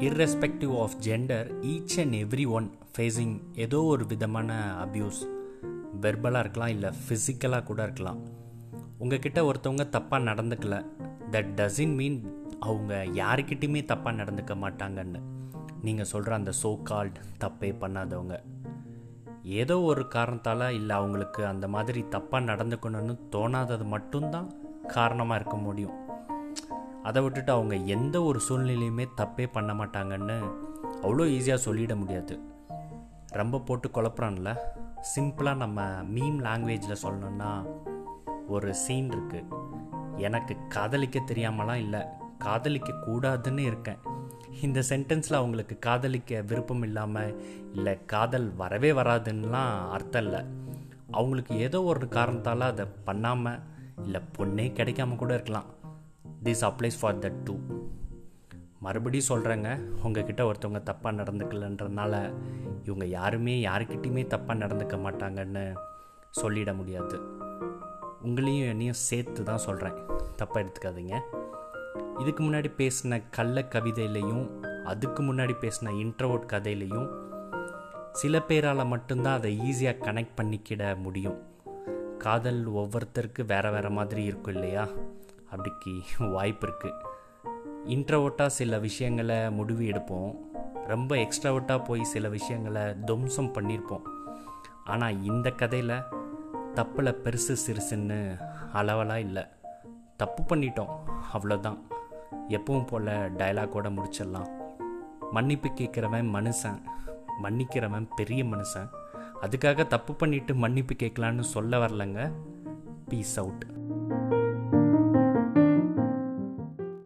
Irrespective of gender each and every one facing ஏதோ ஒரு விதமான அப்யூஸ் வெர்பலாக இருக்கலாம் இல்லை ஃபிசிக்கலாக கூட இருக்கலாம். உங்ககிட்ட ஒருத்தவங்க தப்பாக நடந்துக்கல. தட் டசின் மீன் அவங்க யாருக்கிட்டையுமே தப்பாக நடந்துக்க மாட்டாங்கன்னு. நீங்கள் சொல்கிற அந்த சோ கால்ட் தப்பே பண்ணாதவங்க. ஏதோ ஒரு காரணத்தால் இல்லை அவங்களுக்கு அந்த மாதிரி தப்பாக நடந்துக்கணும்னு தோணாதது மட்டும்தான் காரணமாக இருக்க முடியும். அதை விட்டுட்டு அவங்க எந்த ஒரு சூழ்நிலையுமே தப்பே பண்ண மாட்டாங்கன்னு அவ்வளோ ஈஸியாக சொல்லிட முடியாது. ரொம்ப போட்டு குழப்புறான்ல? சிம்பிளாக நம்ம மீம் லாங்குவேஜில் சொல்லணும்னா ஒரு சீன் இருக்குது எனக்கு காதலிக்க தெரியாமலாம் இல்லை. காதலிக்க கூடாதுன்னு இருக்கேன். இந்த சென்டென்ஸில் அவங்களுக்கு காதலிக்க விருப்பம் இல்லாமல் இல்லை காதல் வரவே வராதுன்னெலாம் அர்த்தம் இல்லை. அவங்களுக்கு ஏதோ ஒரு காரணத்தால் அதை பண்ணாமல் இல்லை பொண்ணே கிடைக்காம கூட இருக்கலாம். This applies for that too மறுபடியும் சொல்கிறேங்க உங்ககிட்ட ஒருத்தவங்க தப்பாக நடந்துக்கலன்றதுனால இவங்க யாருமே யாருக்கிட்டையுமே தப்பாக நடந்துக்க மாட்டாங்கன்னு சொல்லிட முடியாது. உங்களையும் என்னையும் சேர்த்து தான் சொல்கிறேன் தப்பாக எடுத்துக்காதீங்க. இதுக்கு முன்னாடி பேசின கள்ள கவிதையிலையும் அதுக்கு முன்னாடி பேசின இன்ட்ரவோட் கதையிலையும் சில பேரால் மட்டும்தான் அதை ஈஸியாக கனெக்ட் பண்ணிக்கிட முடியும். காதல் ஒவ்வொருத்தருக்கு வேறு வேறு மாதிரி இருக்கும் இல்லையா? அப்படிக்கு வாய்ப்பு இருக்குது இன்ட்ரவோட்டாக சில விஷயங்களை முடிவு எடுப்போம். ரொம்ப எக்ஸ்ட்ராவோட்டாக போய் சில விஷயங்களை துவம்சம் பண்ணியிருப்போம் ஆனால் இந்த கதையில் தப்பில் பெருசு சிறுசுன்னு அளவலாக இல்லை. தப்பு பண்ணிட்டோம் அவ்வளோதான் எப்பவும் போல் டைலாகோட முடிச்சிடலாம். மன்னிப்பு கேட்குறவன் மனுஷன் மன்னிக்கிறவன் பெரிய மனுஷன். அதுக்காக தப்பு பண்ணிட்டு மன்னிப்பு கேட்கலான்னு சொல்ல வரலங்க. Peace out